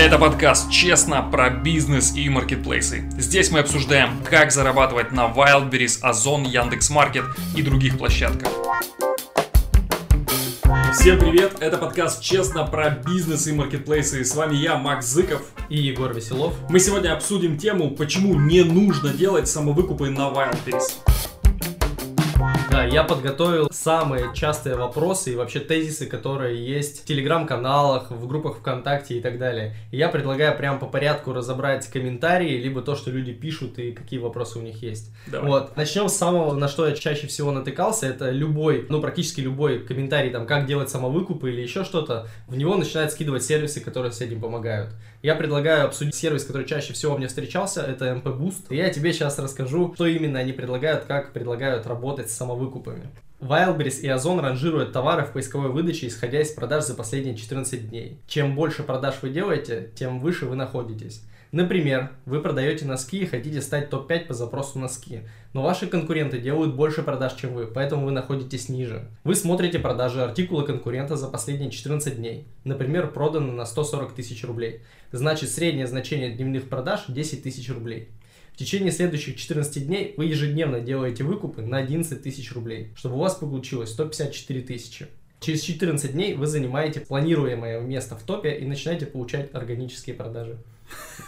Это подкаст «Честно» про бизнес и маркетплейсы. Здесь мы обсуждаем, как зарабатывать на Wildberries, Озон, Яндекс.Маркет и других площадках. Всем привет! Это подкаст «Честно» про бизнес и маркетплейсы. С вами я, Макс Зыков. И Егор Веселов. Мы сегодня обсудим тему, почему не нужно делать самовыкупы на Wildberries. Да, я подготовил самые частые вопросы и вообще тезисы, которые есть в телеграм-каналах, в группах ВКонтакте и так далее. И я предлагаю прям по порядку разобрать комментарии, либо то, что люди пишут и какие вопросы у них есть. Давай. Вот. Начнем с самого, на что я чаще всего натыкался. Это любой, ну практически любой комментарий, там, как делать самовыкупы или еще что-то. В него начинают скидывать сервисы, которые с этим помогают. Я предлагаю обсудить сервис, который чаще всего меня встречался, это MP Boost. И я тебе сейчас расскажу, что именно они предлагают, как предлагают работать с самовыкупами. Wildberries и Озон ранжируют товары в поисковой выдаче, исходя из продаж за последние 14 дней. Чем больше продаж вы делаете, тем выше вы находитесь. Например, вы продаете носки и хотите стать топ-5 по запросу носки, но ваши конкуренты делают больше продаж, чем вы, поэтому вы находитесь ниже. Вы смотрите продажи артикула конкурента за последние 14 дней. Например, продано на 140 тысяч рублей. Значит, среднее значение дневных продаж 10 тысяч рублей. В течение следующих 14 дней вы ежедневно делаете выкупы на 11 тысяч рублей, чтобы у вас получилось 154 тысячи. Через 14 дней вы занимаете планируемое место в топе и начинаете получать органические продажи.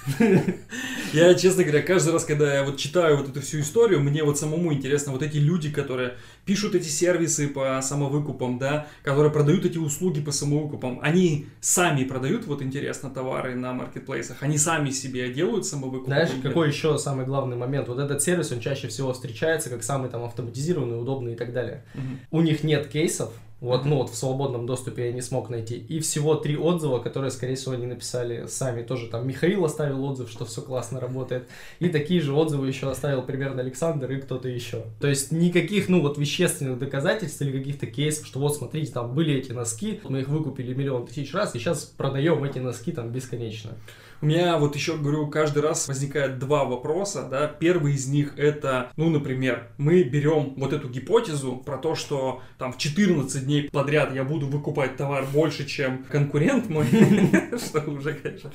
Я, честно говоря, каждый раз, когда я вот читаю вот эту всю историю, мне вот самому интересно, вот эти люди, которые пишут эти сервисы по самовыкупам, да, которые продают эти услуги по самовыкупам, они сами продают, вот интересно, товары на маркетплейсах, они сами себе делают самовыкуп. Знаешь, какой еще самый главный момент? Вот этот сервис, он чаще всего встречается как самый там автоматизированный, удобный и так далее. У них нет кейсов, вот, ну вот в свободном доступе я не смог найти. И всего три отзыва, которые, скорее всего, они написали сами. Тоже там Михаил оставил отзыв, что все классно работает. И такие же отзывы еще оставил примерно Александр и кто-то еще. То есть никаких, ну вот, вещественных доказательств или каких-то кейсов, что вот смотрите, там были эти носки, мы их выкупили миллион тысяч раз, и сейчас продаем эти носки там бесконечно. У меня вот еще, говорю, каждый раз возникает два вопроса, да. Первый из них это, ну, например, мы берем вот эту гипотезу про то, что там в 14 дней подряд я буду выкупать товар больше, чем конкурент мой, что уже, конечно,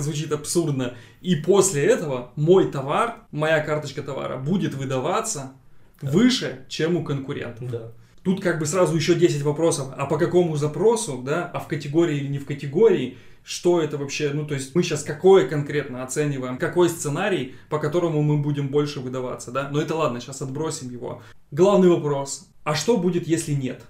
звучит абсурдно. И после этого мой товар, моя карточка товара будет выдаваться выше, чем у конкурента. Да. Тут как бы сразу еще 10 вопросов. А по какому запросу, да, а в категории или не в категории, что это вообще, ну то есть мы сейчас какое конкретно оцениваем, какой сценарий, по которому мы будем больше выдаваться, да? Но это ладно, сейчас отбросим его. Главный вопрос, а что будет, если нет?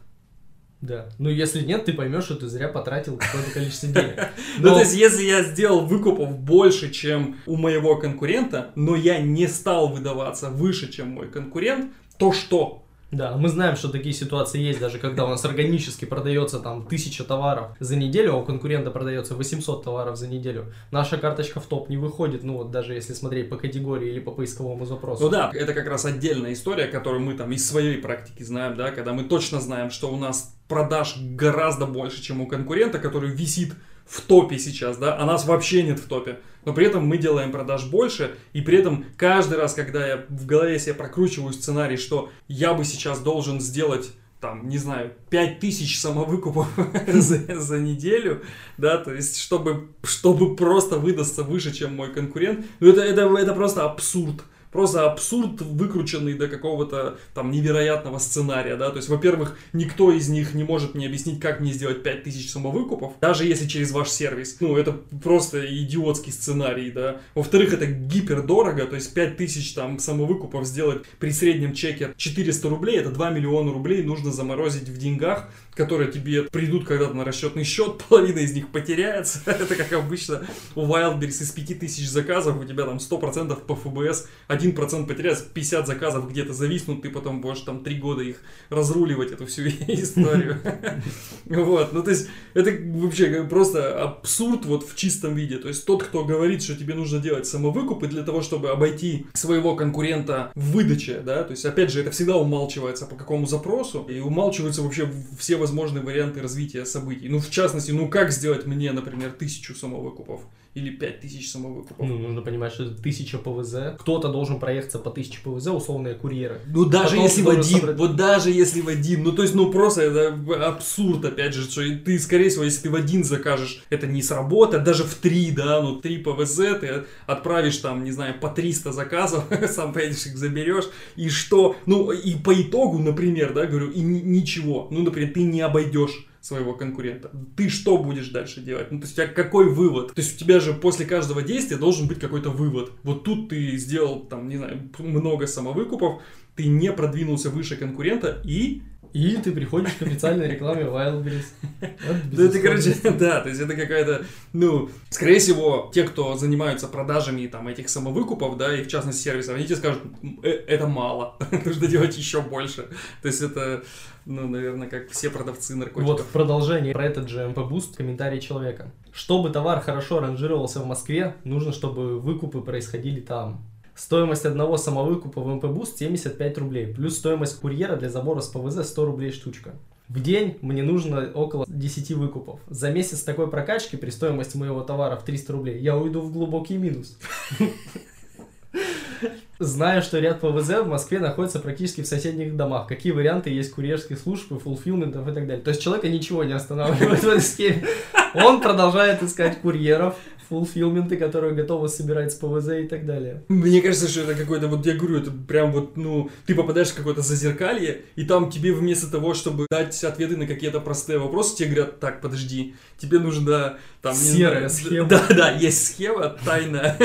Да. Ну, если нет, ты поймешь, что ты зря потратил какое-то количество денег. Ну, то есть, если я сделал выкупов больше, чем у моего конкурента, но я не стал выдаваться выше, чем мой конкурент, то что? Да, мы знаем, что такие ситуации есть, даже когда у нас органически продается там тысяча товаров за неделю, а у конкурента продается 800 товаров за неделю. Наша карточка в топ не выходит, ну вот даже если смотреть по категории или по поисковому запросу. Ну да, это как раз отдельная история, которую мы там из своей практики знаем, да, когда мы точно знаем, что у нас продаж гораздо больше, чем у конкурента, который висит в топе сейчас, да, а нас вообще нет в топе. Но при этом мы делаем продаж больше, и при этом каждый раз, когда я в голове себе прокручиваю сценарий, что я бы сейчас должен сделать там, не знаю, 5000 самовыкупов за, за неделю, да, то есть, чтобы, чтобы просто выдастся выше, чем мой конкурент, ну, это, это, это просто абсурд просто абсурд, выкрученный до какого-то там невероятного сценария, да, то есть, во-первых, никто из них не может мне объяснить, как мне сделать 5000 самовыкупов, даже если через ваш сервис, ну, это просто идиотский сценарий, да, во-вторых, это гипердорого, то есть 5000 там самовыкупов сделать при среднем чеке 400 рублей, это 2 миллиона рублей нужно заморозить в деньгах, которые тебе придут когда-то на расчетный счет, половина из них потеряется. Это как обычно у Wildberries из 5000 заказов у тебя там 100% по ФБС, 1% потеряется, 50 заказов где-то зависнут, ты потом будешь там 3 года их разруливать, эту всю историю. Вот, ну то есть это вообще просто абсурд вот в чистом виде. То есть тот, кто говорит, что тебе нужно делать самовыкупы для того, чтобы обойти своего конкурента в выдаче, да, то есть опять же это всегда умалчивается по какому запросу, и умалчиваются вообще все возможные варианты развития событий. Ну, в частности, ну как сделать мне, например, тысячу самовыкупов? Или 5000 самовыкупов. Ну, нужно понимать, что это 1000 ПВЗ. Кто-то должен проехаться по 1000 ПВЗ, условные курьеры. Ну даже Потом если в один, собрать- вот даже если в один, ну то есть, ну просто это абсурд, опять же, что ты, скорее всего, если ты в один закажешь, это не сработает, даже в три, да, ну три ПВЗ, ты отправишь там, не знаю, по 300 заказов, сам поедешь их заберешь, и что, ну и по итогу, например, да, говорю, и ни- ничего, ну, например, ты не обойдешь своего конкурента. Ты что будешь дальше делать? Ну, то есть, у тебя какой вывод? То есть, у тебя же после каждого действия должен быть какой-то вывод. Вот тут ты сделал, там, не знаю, много самовыкупов, ты не продвинулся выше конкурента и... И ты приходишь к официальной рекламе Wildberries. Вот Да это, короче, да, то есть это какая-то, ну, скорее всего, те, кто занимаются продажами там этих самовыкупов, да, и в частности сервисов, они тебе скажут, «М, э, это мало, нужно делать еще больше. То есть это, ну, наверное, как все продавцы Вот наркотиков. в продолжение про этот же MP Boost комментарий человека. Чтобы товар хорошо ранжировался в Москве, нужно, чтобы выкупы происходили там. Стоимость одного самовыкупа в MP Boost 75 рублей, плюс стоимость курьера для забора с ПВЗ 100 рублей штучка. В день мне нужно около 10 выкупов. За месяц такой прокачки при стоимости моего товара в 300 рублей я уйду в глубокий минус. Знаю, что ряд ПВЗ в Москве находится практически в соседних домах. Какие варианты есть курьерских служб, и фулфилментов и так далее. То есть человека ничего не останавливает в этой схеме. Он продолжает искать курьеров, фулфилменты, которые готовы собирать с ПВЗ и так далее. Мне кажется, что это какой-то, вот я говорю, это прям вот, ну, ты попадаешь в какое-то зазеркалье, и там тебе вместо того, чтобы дать ответы на какие-то простые вопросы, тебе говорят, так, подожди, тебе нужно там... Серая знаю, схема. Да, да, есть схема тайная.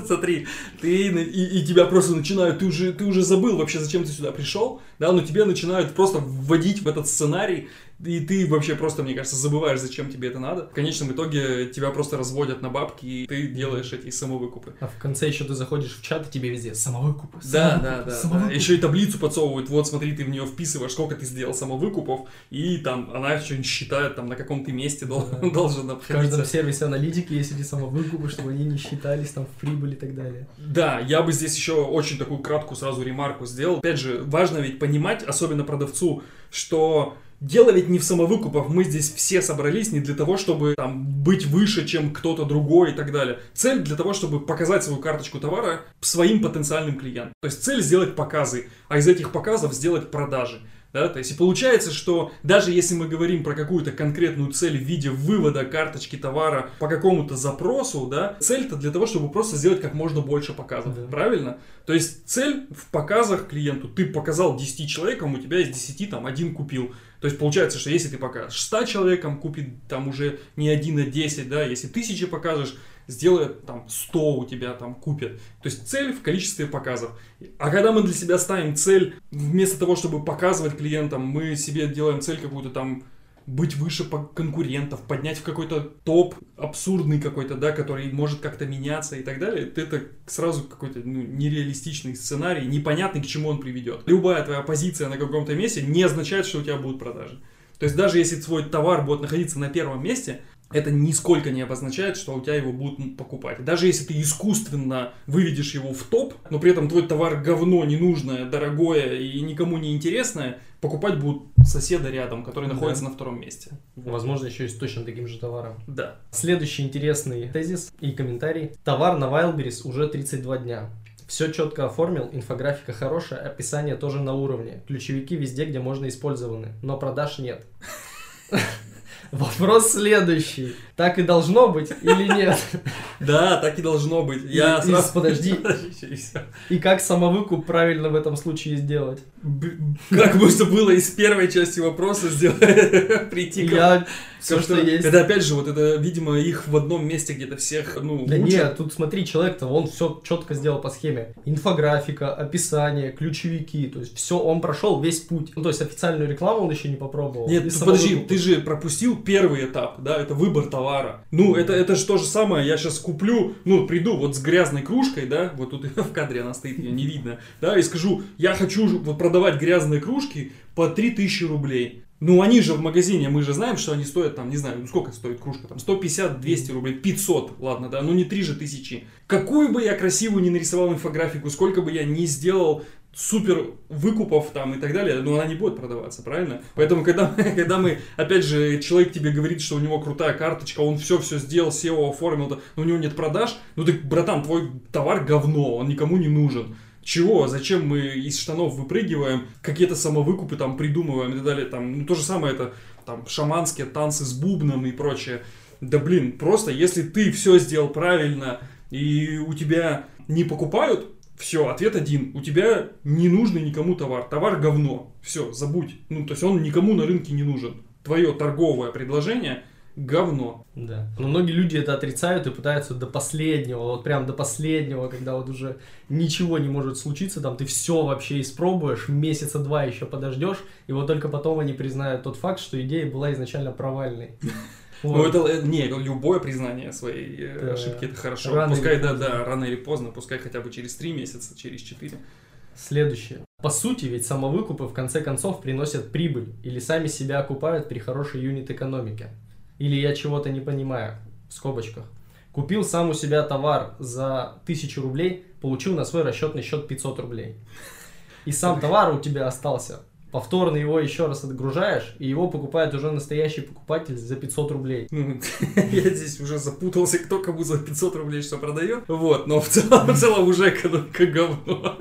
Смотри, ты, на- и, и тебя просто начинают, ты уже, ты уже забыл вообще, зачем ты сюда пришел, да, но тебя начинают просто вводить в этот сценарий, и ты вообще просто, мне кажется, забываешь, зачем тебе это надо. В конечном итоге тебя просто разводят на бабки, и ты делаешь эти самовыкупы. А в конце еще ты заходишь в чат, и тебе везде самовыкупы. Да, самовыкупы, да, да, да. самовыкупы». Еще и таблицу подсовывают. Вот, смотри, ты в нее вписываешь, сколько ты сделал самовыкупов, и там она что-нибудь считает, там, на каком ты месте дол- Да. должен В каждом сервисе аналитики есть эти самовыкупы, чтобы они не считались там в прибыль и так далее. Да, я бы здесь еще очень такую краткую сразу ремарку сделал. Опять же, важно ведь понимать, особенно продавцу, что Дело ведь не в самовыкупах, мы здесь все собрались не для того, чтобы там, быть выше, чем кто-то другой и так далее. Цель для того, чтобы показать свою карточку товара своим потенциальным клиентам. То есть цель сделать показы, а из этих показов сделать продажи. Да? То есть и получается, что даже если мы говорим про какую-то конкретную цель в виде вывода карточки товара по какому-то запросу, да, цель-то для того, чтобы просто сделать как можно больше показов. Да. Правильно? То есть цель в показах клиенту. Ты показал 10 человекам, у тебя из 10 там один купил. То есть получается, что если ты покажешь 100 человекам, купит там уже не один, а 10, да, если тысячи покажешь, сделает там 100 у тебя там купят. То есть цель в количестве показов. А когда мы для себя ставим цель, вместо того, чтобы показывать клиентам, мы себе делаем цель какую-то там быть выше конкурентов, поднять в какой-то топ абсурдный какой-то, да, который может как-то меняться и так далее, то это сразу какой-то ну, нереалистичный сценарий, непонятный, к чему он приведет. Любая твоя позиция на каком-то месте не означает, что у тебя будут продажи. То есть даже если твой товар будет находиться на первом месте, это нисколько не обозначает, что у тебя его будут покупать. Даже если ты искусственно выведешь его в топ, но при этом твой товар говно, ненужное, дорогое и никому не интересное, покупать будут соседа рядом, который Да. находится на втором месте. Возможно, еще и с точно таким же товаром. Да. Следующий интересный тезис и комментарий. Товар на Wildberries уже 32 дня. Все четко оформил, инфографика хорошая, описание тоже на уровне. Ключевики везде, где можно использованы, но продаж нет. Вопрос следующий. Так и должно быть или нет? Да, так и должно быть. Я И- сразу... подожди. И как самовыкуп правильно в этом случае сделать? Как бы это было из первой части вопроса сделать, прийти к Я все, что второй. есть. Это опять же, вот это, видимо, их в одном месте где-то всех, ну, Да учат. нет, тут смотри, человек-то, он все четко сделал по схеме. Инфографика, описание, ключевики, то есть все, он прошел весь путь. Ну, то есть официальную рекламу он еще не попробовал. Нет, ты подожди, ты же пропустил первый этап, да, это выбор товара. Ну, это, это же то же самое, я сейчас куплю, ну, приду вот с грязной кружкой, да, вот тут в кадре она стоит, ее не видно, да, и скажу, я хочу вот продавать грязные кружки по 3000 рублей. Ну, они же в магазине, мы же знаем, что они стоят там, не знаю, ну сколько стоит кружка, там 150, 200 рублей, 500, ладно, да, ну не 3 же тысячи. Какую бы я красивую не нарисовал инфографику, сколько бы я не сделал супер выкупов там и так далее, но она не будет продаваться, правильно? Поэтому, когда, когда мы, опять же, человек тебе говорит, что у него крутая карточка, он все-все сделал, SEO оформил, но у него нет продаж, ну ты, братан, твой товар говно, он никому не нужен. Чего? Зачем мы из штанов выпрыгиваем, какие-то самовыкупы там придумываем и так далее. Там, ну, то же самое это там шаманские танцы с бубном и прочее. Да блин, просто если ты все сделал правильно и у тебя не покупают, все, ответ один. У тебя не нужный никому товар. Товар говно. Все, забудь. Ну, то есть он никому на рынке не нужен. Твое торговое предложение говно. Да. Но многие люди это отрицают и пытаются до последнего, вот прям до последнего, когда вот уже ничего не может случиться, там ты все вообще испробуешь, месяца два еще подождешь, и вот только потом они признают тот факт, что идея была изначально провальной. Ну, это, э, не, любое признание своей э, да. ошибки это хорошо. Рано пускай, да, да, рано или поздно, пускай хотя бы через три месяца, через четыре. Следующее. По сути, ведь самовыкупы в конце концов приносят прибыль или сами себя окупают при хорошей юнит-экономике. Или я чего-то не понимаю, в скобочках. Купил сам у себя товар за 1000 рублей, получил на свой расчетный счет 500 рублей. И сам товар у тебя остался повторно его еще раз отгружаешь, и его покупает уже настоящий покупатель за 500 рублей. Ну, я здесь уже запутался, кто кому за 500 рублей что продает. Вот, но в целом, в целом уже как говно.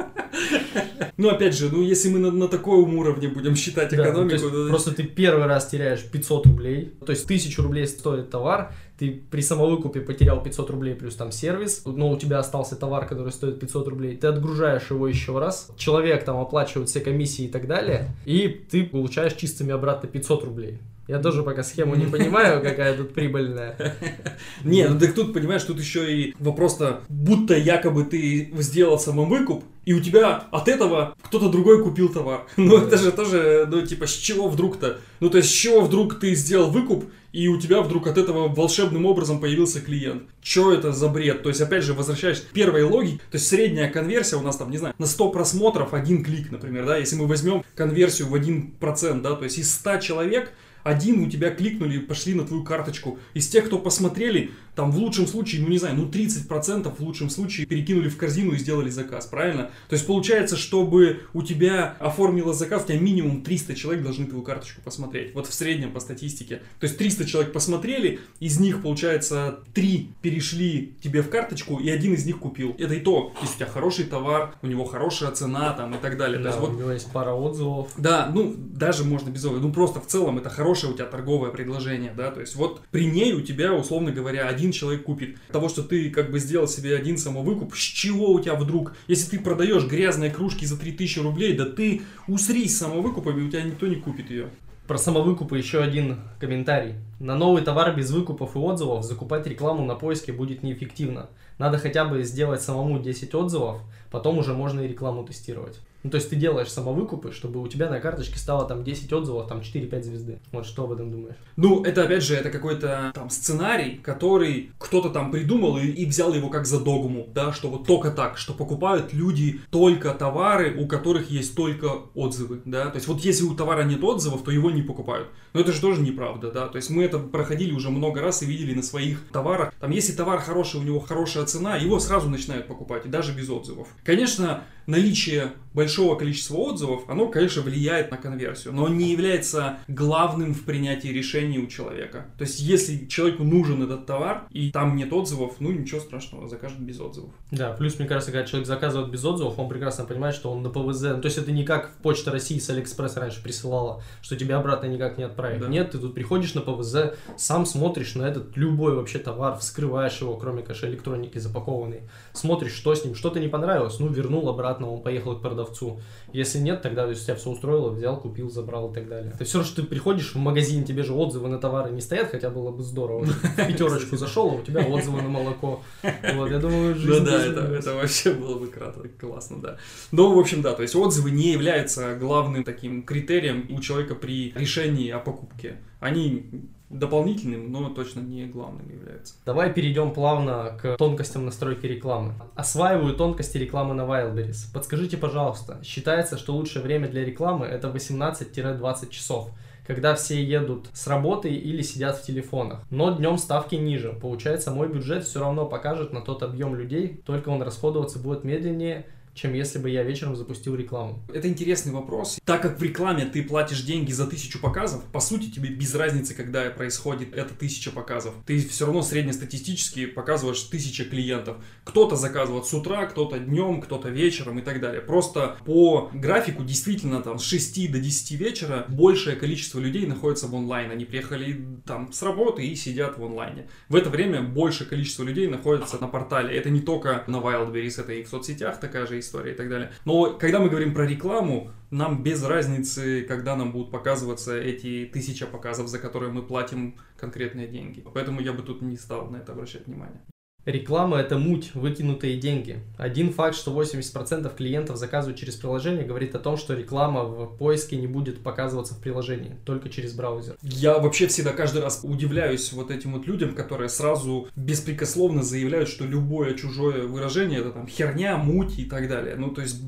Ну, опять же, ну, если мы на, на таком уровне будем считать да, экономику... Ну, то есть, просто ты первый раз теряешь 500 рублей, то есть 1000 рублей стоит товар, ты при самовыкупе потерял 500 рублей плюс там сервис, но у тебя остался товар, который стоит 500 рублей, ты отгружаешь его еще раз, человек там оплачивает все комиссии и так далее, и ты получаешь чистыми обратно 500 рублей. Я тоже пока схему не понимаю, какая тут прибыльная. Не, ну так тут, понимаешь, тут еще и вопрос-то, будто якобы ты сделал самовыкуп, и у тебя от этого кто-то другой купил товар. Ну это же тоже, ну типа, с чего вдруг-то? Ну то есть, с чего вдруг ты сделал выкуп, и у тебя вдруг от этого волшебным образом появился клиент. Что это за бред? То есть, опять же, возвращаясь к первой логике, то есть средняя конверсия у нас там, не знаю, на 100 просмотров один клик, например, да, если мы возьмем конверсию в 1%, да, то есть из 100 человек один у тебя кликнули, пошли на твою карточку. Из тех, кто посмотрели, там в лучшем случае, ну не знаю, ну 30% в лучшем случае перекинули в корзину и сделали заказ, правильно? То есть получается, чтобы у тебя оформила заказ, у тебя минимум 300 человек должны твою карточку посмотреть. Вот в среднем по статистике. То есть 300 человек посмотрели, из них, получается, 3 перешли тебе в карточку, и один из них купил. Это и то, если у тебя хороший товар, у него хорошая цена там и так далее. Да, то есть, вот, у него есть пара отзывов. Да, ну даже можно без отзывов. Ну просто в целом это хорошее у тебя торговое предложение, да, то есть вот при ней у тебя, условно говоря, один человек купит. Того, что ты как бы сделал себе один самовыкуп, с чего у тебя вдруг, если ты продаешь грязные кружки за 3000 рублей, да ты усрись самовыкупами, у тебя никто не купит ее. Про самовыкупы еще один комментарий. На новый товар без выкупов и отзывов закупать рекламу на поиске будет неэффективно. Надо хотя бы сделать самому 10 отзывов, потом уже можно и рекламу тестировать. Ну, то есть ты делаешь самовыкупы, чтобы у тебя на карточке стало там 10 отзывов, там 4-5 звезды. Вот что об этом думаешь? Ну, это опять же, это какой-то там сценарий, который кто-то там придумал и, и взял его как за догму, да, что вот только так, что покупают люди только товары, у которых есть только отзывы, да. То есть вот если у товара нет отзывов, то его не покупают. Но это же тоже неправда, да. То есть мы это проходили уже много раз и видели на своих товарах. Там, если товар хороший, у него хорошая цена, его сразу начинают покупать, даже без отзывов. Конечно, наличие большого количества отзывов, оно, конечно, влияет на конверсию, но не является главным в принятии решений у человека. То есть, если человеку нужен этот товар, и там нет отзывов, ну, ничего страшного, закажет без отзывов. Да, плюс, мне кажется, когда человек заказывает без отзывов, он прекрасно понимает, что он на ПВЗ, ну, то есть, это не как в Почта России с Алиэкспресс раньше присылала, что тебе обратно никак не отправить. Да. Нет, ты тут приходишь на ПВЗ, сам смотришь на этот любой вообще товар, вскрываешь его, кроме, конечно, электроники запакованной, смотришь, что с ним, что-то не понравилось, ну, вернул обратно, он поехал к продавцу. Если нет, тогда то есть, тебя все устроило, взял, купил, забрал и так далее. Это все что ты приходишь в магазин, тебе же отзывы на товары не стоят, хотя было бы здорово. В пятерочку зашел, а у тебя отзывы на молоко. Вот, я думаю, жизнь... Ну да, это, это вообще было бы кратко, классно, да. Но, в общем, да, то есть отзывы не являются главным таким критерием у человека при решении о покупке. Они дополнительным, но точно не главным является. Давай перейдем плавно к тонкостям настройки рекламы. Осваиваю тонкости рекламы на Wildberries. Подскажите, пожалуйста, считается, что лучшее время для рекламы это 18-20 часов когда все едут с работы или сидят в телефонах. Но днем ставки ниже. Получается, мой бюджет все равно покажет на тот объем людей, только он расходоваться будет медленнее, чем если бы я вечером запустил рекламу? Это интересный вопрос. Так как в рекламе ты платишь деньги за тысячу показов, по сути тебе без разницы, когда происходит эта тысяча показов. Ты все равно среднестатистически показываешь тысяча клиентов. Кто-то заказывает с утра, кто-то днем, кто-то вечером и так далее. Просто по графику действительно там с 6 до 10 вечера большее количество людей находится в онлайн. Они приехали там с работы и сидят в онлайне. В это время большее количество людей находится на портале. Это не только на Wildberries, это и в соцсетях такая же история и так далее. Но когда мы говорим про рекламу, нам без разницы, когда нам будут показываться эти тысяча показов, за которые мы платим конкретные деньги. Поэтому я бы тут не стал на это обращать внимание. Реклама – это муть, выкинутые деньги. Один факт, что 80% клиентов заказывают через приложение, говорит о том, что реклама в поиске не будет показываться в приложении, только через браузер. Я вообще всегда каждый раз удивляюсь вот этим вот людям, которые сразу беспрекословно заявляют, что любое чужое выражение – это там херня, муть и так далее. Ну, то есть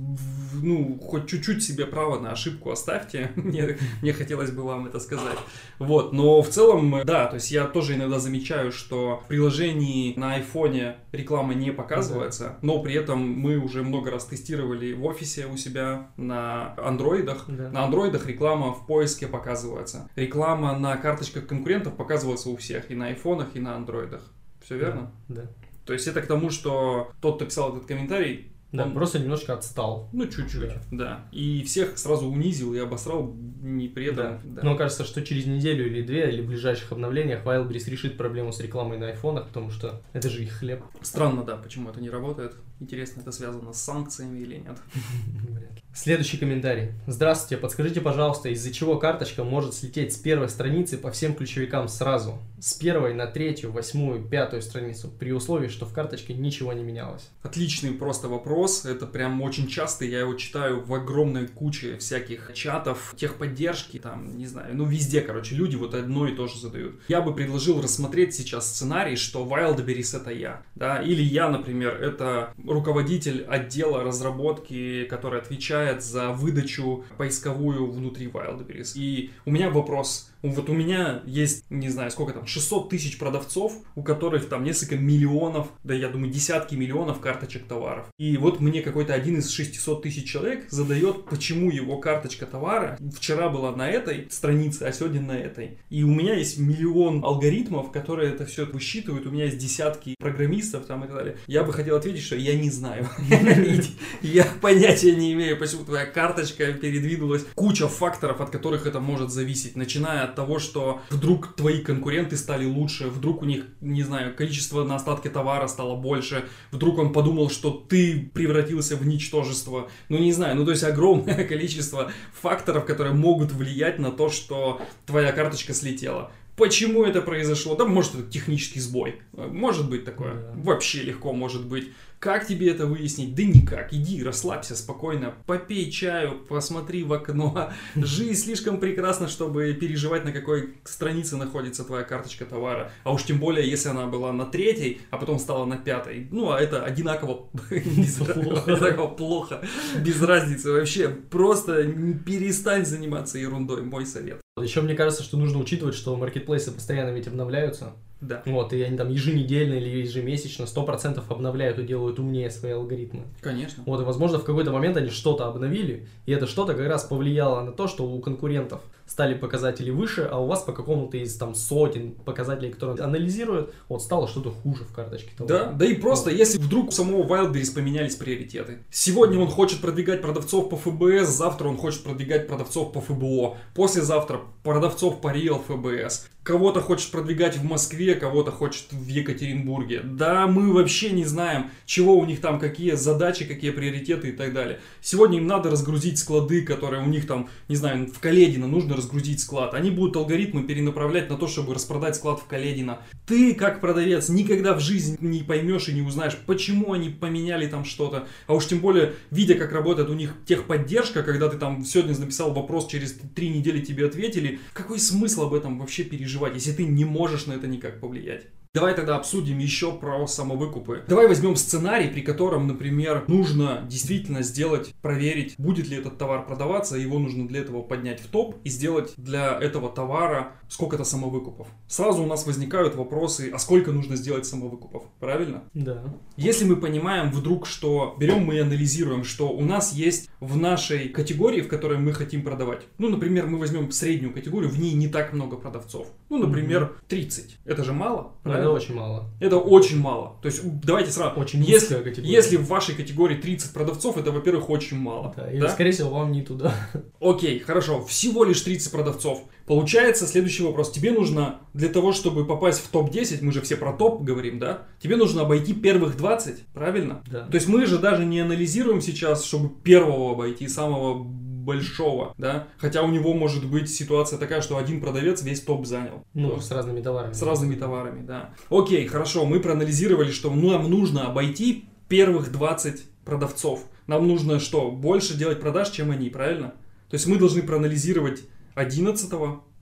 ну, хоть чуть-чуть себе право на ошибку оставьте. мне, мне хотелось бы вам это сказать. Вот, но в целом, да, то есть я тоже иногда замечаю, что в приложении на айфоне реклама не показывается, но при этом мы уже много раз тестировали в офисе у себя на андроидах. Да. На андроидах реклама в поиске показывается. Реклама на карточках конкурентов показывается у всех, и на айфонах, и на андроидах. Все верно? Да. да. То есть это к тому, что тот, кто писал этот комментарий, да, он просто немножко отстал. Ну, чуть-чуть, да. И всех сразу унизил и обосрал не при этом. Да. Да. Но кажется, что через неделю или две, или в ближайших обновлениях Wildberries решит проблему с рекламой на айфонах, потому что это же их хлеб. Странно, да, почему это не работает. Интересно, это связано с санкциями или нет? Следующий комментарий. Здравствуйте, подскажите, пожалуйста, из-за чего карточка может слететь с первой страницы по всем ключевикам сразу? С первой на третью, восьмую, пятую страницу, при условии, что в карточке ничего не менялось? Отличный просто вопрос. Это прям очень часто. Я его читаю в огромной куче всяких чатов, техподдержки, там, не знаю, ну везде, короче, люди вот одно и то же задают. Я бы предложил рассмотреть сейчас сценарий, что Wildberries это я, да, или я, например, это руководитель отдела разработки, который отвечает за выдачу поисковую внутри Wildberries. И у меня вопрос, вот у меня есть, не знаю, сколько там, 600 тысяч продавцов, у которых там несколько миллионов, да я думаю, десятки миллионов карточек товаров. И вот мне какой-то один из 600 тысяч человек задает, почему его карточка товара вчера была на этой странице, а сегодня на этой. И у меня есть миллион алгоритмов, которые это все высчитывают, у меня есть десятки программистов там и так далее. Я бы хотел ответить, что я не знаю. Я понятия не имею, почему твоя карточка передвинулась. Куча факторов, от которых это может зависеть, начиная от того, что вдруг твои конкуренты стали лучше, вдруг у них, не знаю, количество на остатке товара стало больше, вдруг он подумал, что ты превратился в ничтожество. Ну, не знаю, ну, то есть огромное количество факторов, которые могут влиять на то, что твоя карточка слетела. Почему это произошло? Да, может, это технический сбой. Может быть такое. Да. Вообще легко может быть. Как тебе это выяснить? Да никак. Иди, расслабься спокойно, попей чаю, посмотри в окно. Жизнь слишком прекрасна, чтобы переживать, на какой странице находится твоя карточка товара. А уж тем более, если она была на третьей, а потом стала на пятой. Ну, а это одинаково плохо. Без разницы вообще. Просто перестань заниматься ерундой, мой совет. Еще мне кажется, что нужно учитывать, что маркетплейсы постоянно ведь обновляются. Да. Вот, и они там еженедельно или ежемесячно 100% обновляют и делают умнее свои алгоритмы. Конечно. Вот, и возможно, в какой-то момент они что-то обновили, и это что-то как раз повлияло на то, что у конкурентов стали показатели выше, а у вас по какому-то из там сотен показателей, которые анализируют, вот стало что-то хуже в карточке. Того. Да, да и просто, вот. если вдруг у самого Wildberries поменялись приоритеты. Сегодня он хочет продвигать продавцов по ФБС, завтра он хочет продвигать продавцов по ФБО, послезавтра продавцов по Real ФБС. Кого-то хочет продвигать в Москве, кого-то хочет в Екатеринбурге. Да, мы вообще не знаем, чего у них там, какие задачи, какие приоритеты и так далее. Сегодня им надо разгрузить склады, которые у них там, не знаю, в Каледино нужно разгрузить склад. Они будут алгоритмы перенаправлять на то, чтобы распродать склад в Каледино. Ты, как продавец, никогда в жизни не поймешь и не узнаешь, почему они поменяли там что-то. А уж тем более, видя, как работает у них техподдержка, когда ты там сегодня написал вопрос, через три недели тебе ответили, какой смысл об этом вообще переживать? Переживать, если ты не можешь на это никак повлиять. Давай тогда обсудим еще про самовыкупы. Давай возьмем сценарий, при котором, например, нужно действительно сделать, проверить, будет ли этот товар продаваться, его нужно для этого поднять в топ и сделать для этого товара сколько-то самовыкупов. Сразу у нас возникают вопросы, а сколько нужно сделать самовыкупов, правильно? Да. Если мы понимаем вдруг, что берем мы и анализируем, что у нас есть в нашей категории, в которой мы хотим продавать, ну, например, мы возьмем среднюю категорию, в ней не так много продавцов. Ну, например, 30. Это же мало, Это очень мало. Это очень мало. То есть, давайте сразу. Очень если, категория. если в вашей категории 30 продавцов, это, во-первых, очень мало. Да, и, да? скорее всего, вам не туда. Окей, хорошо. Всего лишь 30 продавцов. Получается, следующий вопрос. Тебе нужно, для того, чтобы попасть в топ-10, мы же все про топ говорим, да? Тебе нужно обойти первых 20, правильно? Да. То есть мы же даже не анализируем сейчас, чтобы первого обойти, самого большого, да? Хотя у него может быть ситуация такая, что один продавец весь топ занял. Ну, с разными товарами. С разными товарами, да. Окей, хорошо, мы проанализировали, что нам нужно обойти первых 20 продавцов. Нам нужно что, больше делать продаж, чем они, правильно? То есть мы должны проанализировать 11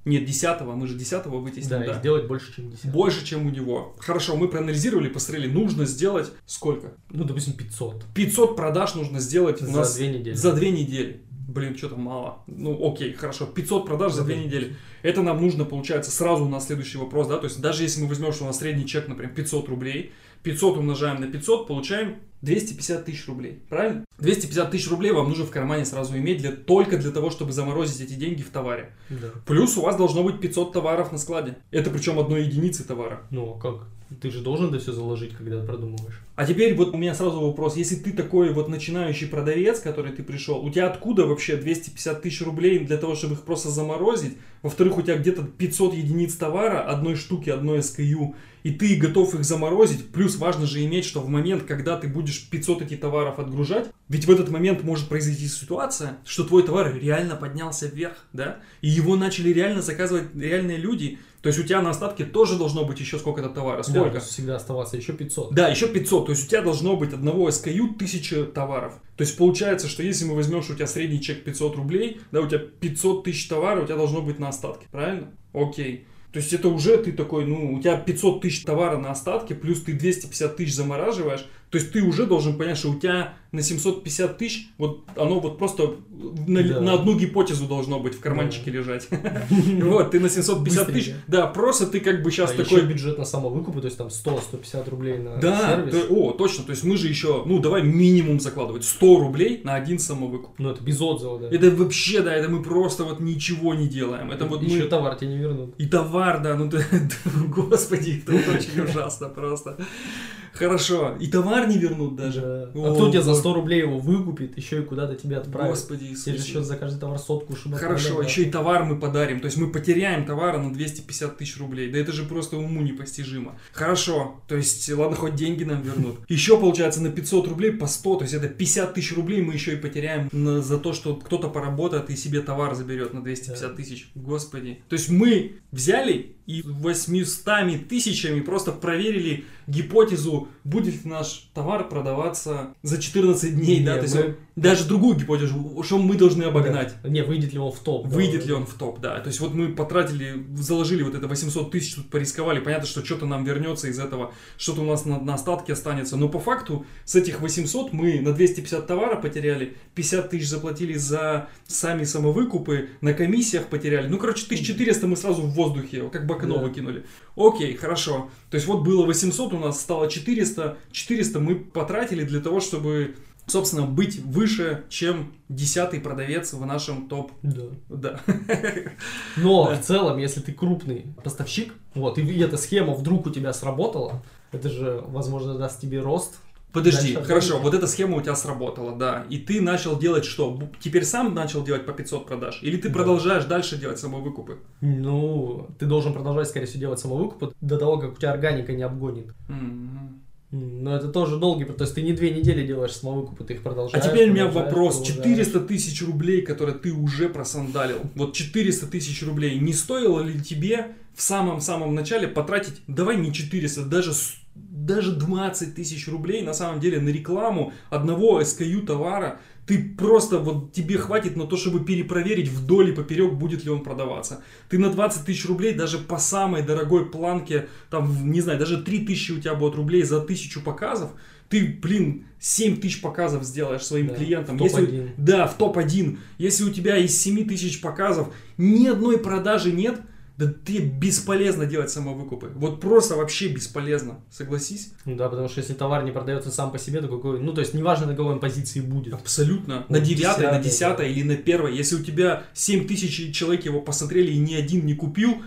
нет, 10 мы же 10 вытесним, Да, да. и сделать больше, чем 10. Больше, чем у него. Хорошо, мы проанализировали, посмотрели, нужно сделать сколько? Ну, допустим, 500. 500 продаж нужно сделать у За нас две недели. за две недели. Блин, что-то мало. Ну, окей, хорошо. 500 продаж за две недели. Это нам нужно, получается, сразу у нас следующий вопрос, да? То есть даже если мы возьмем, что у нас средний чек, например, 500 рублей, 500 умножаем на 500, получаем 250 тысяч рублей. Правильно? 250 тысяч рублей вам нужно в кармане сразу иметь для, только для того, чтобы заморозить эти деньги в товаре. Да. Плюс у вас должно быть 500 товаров на складе. Это причем одной единицы товара. Ну, а как? Ты же должен это все заложить, когда продумываешь. А теперь вот у меня сразу вопрос. Если ты такой вот начинающий продавец, который ты пришел, у тебя откуда вообще 250 тысяч рублей для того, чтобы их просто заморозить? Во-вторых, у тебя где-то 500 единиц товара, одной штуки, одной SKU, и ты готов их заморозить. Плюс важно же иметь, что в момент, когда ты будешь 500 этих товаров отгружать, ведь в этот момент может произойти ситуация, что твой товар реально поднялся вверх, да? И его начали реально заказывать реальные люди. То есть у тебя на остатке тоже должно быть еще сколько-то товара. Да, Сколько? есть всегда оставаться еще 500. Да, еще 500. То есть у тебя должно быть одного SKU 1000 товаров. То есть получается, что если мы возьмем, что у тебя средний чек 500 рублей, да, у тебя 500 тысяч товара, у тебя должно быть на остатке, правильно? Окей. То есть это уже ты такой, ну, у тебя 500 тысяч товара на остатке, плюс ты 250 тысяч замораживаешь. То есть ты уже должен понять, что у тебя на 750 тысяч, вот оно вот просто на, Да. на одну гипотезу должно быть в карманчике лежать. Вот, ты на 750 тысяч, да, просто ты как бы сейчас а такой... бюджет на самовыкупы, то есть там 100-150 рублей на Да, сервис. то- о, точно. То есть мы же еще, ну давай минимум закладывать 100 рублей на один самовыкуп. Ну, это без отзыва, да. Это вообще, да, это мы просто вот ничего не делаем. Это вот еще товар тебе не вернут. И товар, да, ну ты, господи, это очень ужасно просто. Хорошо, и товар не вернут даже. Да. О, а кто тебе за боже. 100 рублей его выкупит, еще и куда-то тебя отправит. Господи Тебе Иисусе. же еще за каждый товар сотку, чтобы Хорошо, еще и да. товар мы подарим. То есть мы потеряем товара на 250 тысяч рублей. Да это же просто уму непостижимо. Хорошо, то есть, ладно, хоть деньги нам вернут. Еще получается на 500 рублей по 100, то есть это 50 тысяч рублей мы еще и потеряем на- за то, что кто-то поработает и себе товар заберет на 250 тысяч. Господи. То есть мы взяли и 800 тысячами просто проверили гипотезу, будет ли наш товар продаваться за 14 дней, да, Не, то есть мы- даже другую гипотезу, что мы должны обогнать. Да. Не, выйдет ли он в топ. Выйдет да. ли он в топ, да. То есть вот мы потратили, заложили вот это 800 тысяч, тут порисковали. Понятно, что что-то нам вернется из этого, что-то у нас на, на остатке останется. Но по факту с этих 800 мы на 250 товара потеряли, 50 тысяч заплатили за сами самовыкупы, на комиссиях потеряли. Ну, короче, 1400 мы сразу в воздухе, как бакано Да. выкинули. Окей, хорошо. То есть вот было 800, у нас стало 400. 400 мы потратили для того, чтобы собственно, быть выше, чем десятый продавец в нашем топ. Да. Да. Но Да. в целом, если ты крупный поставщик, вот, и эта схема вдруг у тебя сработала, это же, возможно, даст тебе рост. Подожди, Дальше хорошо, отходим. вот эта схема у тебя сработала, да. И ты начал делать что? Теперь сам начал делать по 500 продаж? Или ты Да. продолжаешь дальше делать самовыкупы? Ну, ты должен продолжать, скорее всего, делать самовыкуп до того, как у тебя органика не обгонит. М, Но это тоже долгий, процесс. то есть ты не две недели делаешь самовыкупы, ты их А продолжаешь. теперь у меня вопрос. продолжаешь. 400 тысяч рублей, которые ты уже просандалил, вот 400 тысяч рублей, не стоило ли тебе в самом-самом начале потратить, давай не 400, даже даже 20 тысяч рублей на самом деле на рекламу одного SKU товара ты просто, вот тебе хватит на то, чтобы перепроверить вдоль и поперек, будет ли он продаваться. Ты на 20 тысяч рублей даже по самой дорогой планке, там, не знаю, даже 3 тысячи у тебя будет рублей за тысячу показов, ты, блин, 7 тысяч показов сделаешь своим Да, клиентам. в топ-1. Если, да, в топ-1. Если у тебя из 7 тысяч показов ни одной продажи нет, да ты бесполезно делать самовыкупы. Вот просто вообще бесполезно. Согласись? Ну да, потому что если товар не продается сам по себе, то какой... Ну, то есть, неважно, на какой он позиции будет. Абсолютно. Вот на девятой, на десятой или на первой. Если у тебя 7 тысяч человек его посмотрели и ни один не купил,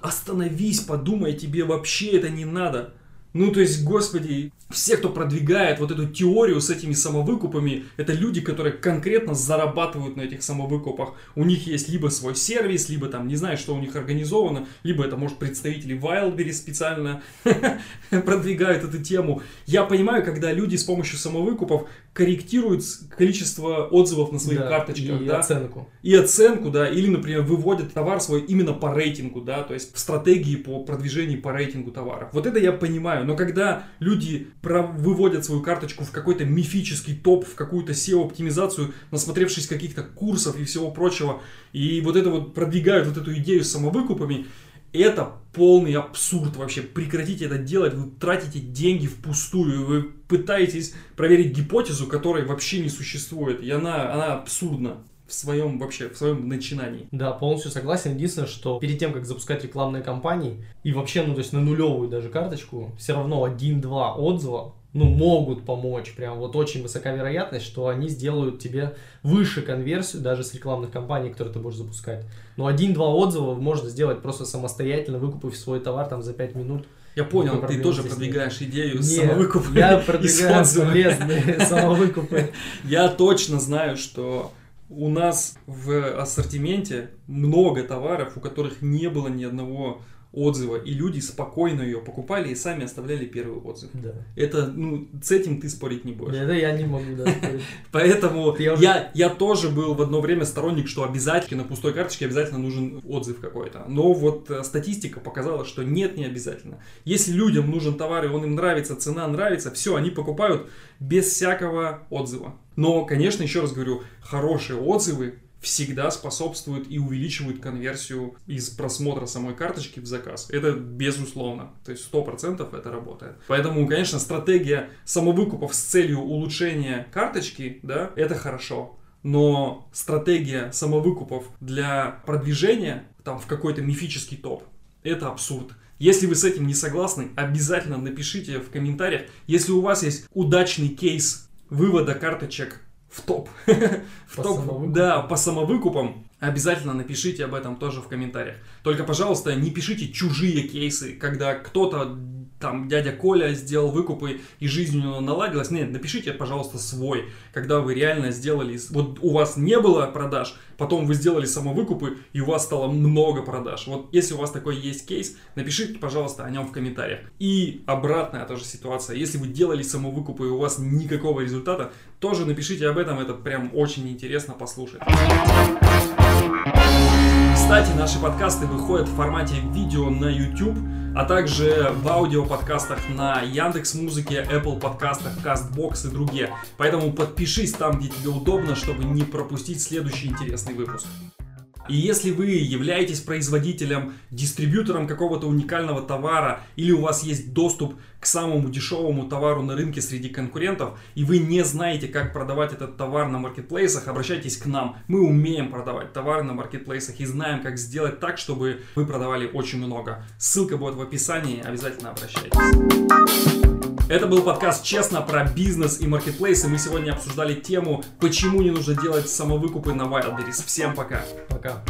остановись, подумай, тебе вообще это не надо. Ну, то есть, господи, все, кто продвигает вот эту теорию с этими самовыкупами, это люди, которые конкретно зарабатывают на этих самовыкупах. У них есть либо свой сервис, либо там, не знаю, что у них организовано, либо это, может, представители Wildberries специально продвигают эту тему. Я понимаю, когда люди с помощью самовыкупов корректируют количество отзывов на своих Да, карточках, и да, оценку. и оценку, да, или, например, выводят товар свой именно по рейтингу, да, то есть в стратегии по продвижению по рейтингу товаров. Вот это я понимаю, но когда люди выводят свою карточку в какой-то мифический топ, в какую-то SEO-оптимизацию, насмотревшись каких-то курсов и всего прочего, и вот это вот продвигают вот эту идею с самовыкупами, это полный абсурд вообще. Прекратите это делать. Вы тратите деньги впустую. Вы пытаетесь проверить гипотезу, которой вообще не существует. И она, она абсурдна в своем вообще, в своем начинании. Да, полностью согласен. Единственное, что перед тем, как запускать рекламные кампании, и вообще, ну, то есть на нулевую даже карточку, все равно один-два отзыва, ну, могут помочь. Прям вот очень высока вероятность, что они сделают тебе выше конверсию даже с рекламных кампаний, которые ты будешь запускать. Но один-два отзыва можно сделать просто самостоятельно, выкупив свой товар там за 5 минут. Я понял, ты тоже продвигаешь идею с Нет, самовыкупа я продвигаю полезные самовыкупы. Я точно знаю, что у нас в ассортименте много товаров, у которых не было ни одного отзыва, и люди спокойно ее покупали и сами оставляли первый отзыв. Да. Это, ну, с этим ты спорить не будешь. Это я не могу, да. Поэтому Ты уже- я, я тоже был в одно время сторонник, что обязательно на пустой карточке обязательно нужен отзыв какой-то. Но вот э, статистика показала, что нет, не обязательно. Если людям нужен товар, и он им нравится, цена нравится, все, они покупают без всякого отзыва. Но, конечно, еще раз говорю, хорошие отзывы всегда способствуют и увеличивают конверсию из просмотра самой карточки в заказ. Это безусловно. То есть 100% это работает. Поэтому, конечно, стратегия самовыкупов с целью улучшения карточки, да, это хорошо. Но стратегия самовыкупов для продвижения там в какой-то мифический топ, это абсурд. Если вы с этим не согласны, обязательно напишите в комментариях. Если у вас есть удачный кейс вывода карточек в топ, в По топ, самовыкупам. да, по самовыкупам, обязательно напишите об этом тоже в комментариях. Только, пожалуйста, не пишите чужие кейсы, когда кто-то там дядя Коля сделал выкупы и жизнь у него наладилась. Нет, напишите, пожалуйста, свой, когда вы реально сделали, вот у вас не было продаж, потом вы сделали самовыкупы и у вас стало много продаж. Вот если у вас такой есть кейс, напишите, пожалуйста, о нем в комментариях. И обратная тоже ситуация. Если вы делали самовыкупы и у вас никакого результата, тоже напишите об этом, это прям очень интересно послушать. Кстати, наши подкасты выходят в формате видео на YouTube, а также в аудиоподкастах на Яндекс Музыке, Apple подкастах, Castbox и другие. Поэтому подпишись там, где тебе удобно, чтобы не пропустить следующий интересный выпуск. И если вы являетесь производителем, дистрибьютором какого-то уникального товара, или у вас есть доступ к самому дешевому товару на рынке среди конкурентов, и вы не знаете, как продавать этот товар на маркетплейсах, обращайтесь к нам. Мы умеем продавать товары на маркетплейсах и знаем, как сделать так, чтобы вы продавали очень много. Ссылка будет в описании, обязательно обращайтесь. Это был подкаст «Честно» про бизнес и маркетплейсы. Мы сегодня обсуждали тему, почему не нужно делать самовыкупы на Wildberries. Всем пока! Пока.